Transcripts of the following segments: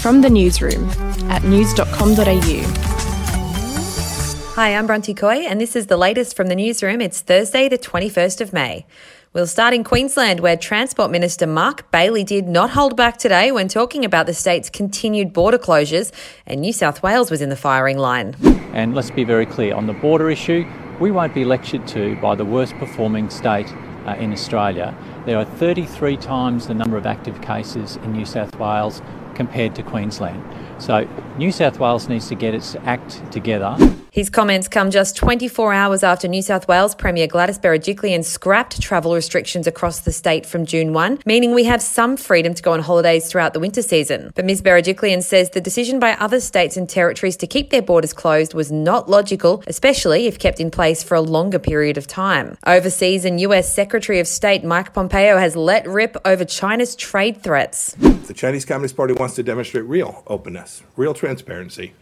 From the newsroom at news.com.au. Hi, I'm Bronte Coy, and this is the latest from the newsroom. It's Thursday, the 21st of May. We'll start in Queensland, where Transport Minister Mark Bailey did not hold back today when talking about the state's continued border closures, and New South Wales was in the firing line. And let's be very clear on the border issue, we won't be lectured to by the worst performing state uh, in Australia. There are 33 times the number of active cases in New South Wales compared to Queensland. So New South Wales needs to get its act together. His comments come just 24 hours after New South Wales Premier Gladys Berejiklian scrapped travel restrictions across the state from June 1, meaning we have some freedom to go on holidays throughout the winter season. But Ms Berejiklian says the decision by other states and territories to keep their borders closed was not logical, especially if kept in place for a longer period of time. Overseas and US Secretary of State Mike Pompeo has let rip over China's trade threats. The Chinese Communist Party wants to demonstrate real openness, real transparency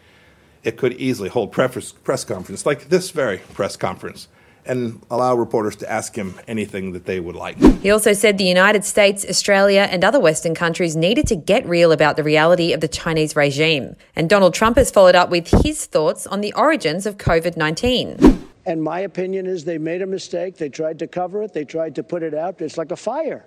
it could easily hold press, press conference like this very press conference and allow reporters to ask him anything that they would like. He also said the United States, Australia, and other Western countries needed to get real about the reality of the Chinese regime. And Donald Trump has followed up with his thoughts on the origins of COVID 19. And my opinion is they made a mistake. They tried to cover it, they tried to put it out. It's like a fire.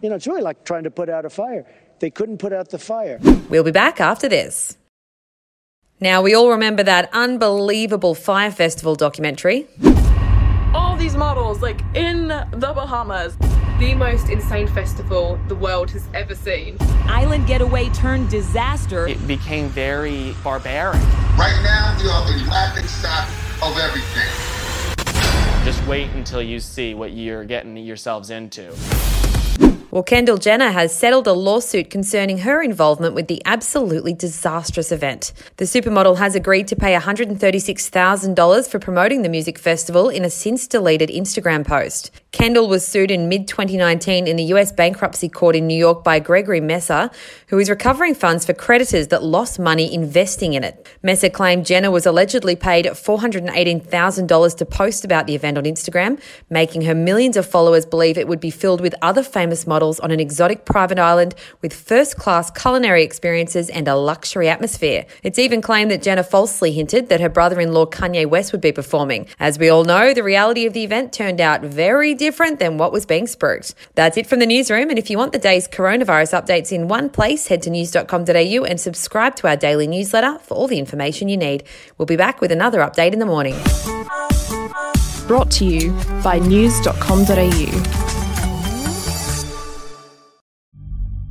You know, it's really like trying to put out a fire. They couldn't put out the fire. We'll be back after this. Now, we all remember that unbelievable Fyre Festival documentary. All these models, like in the Bahamas. The most insane festival the world has ever seen. Island getaway turned disaster. It became very barbaric. Right now, we are the laughing stock of everything. Just wait until you see what you're getting yourselves into. Well, Kendall Jenner has settled a lawsuit concerning her involvement with the absolutely disastrous event. The supermodel has agreed to pay $136,000 for promoting the music festival in a since deleted Instagram post. Kendall was sued in mid 2019 in the US bankruptcy court in New York by Gregory Messer, who is recovering funds for creditors that lost money investing in it. Messer claimed Jenner was allegedly paid $418,000 to post about the event on Instagram, making her millions of followers believe it would be filled with other famous models on an exotic private island with first class culinary experiences and a luxury atmosphere. It's even claimed that Jenner falsely hinted that her brother in law Kanye West would be performing. As we all know, the reality of the event turned out very different than what was being spooked. That's it from the newsroom, and if you want the day's coronavirus updates in one place, head to news.com.au and subscribe to our daily newsletter for all the information you need. We'll be back with another update in the morning. Brought to you by news.com.au.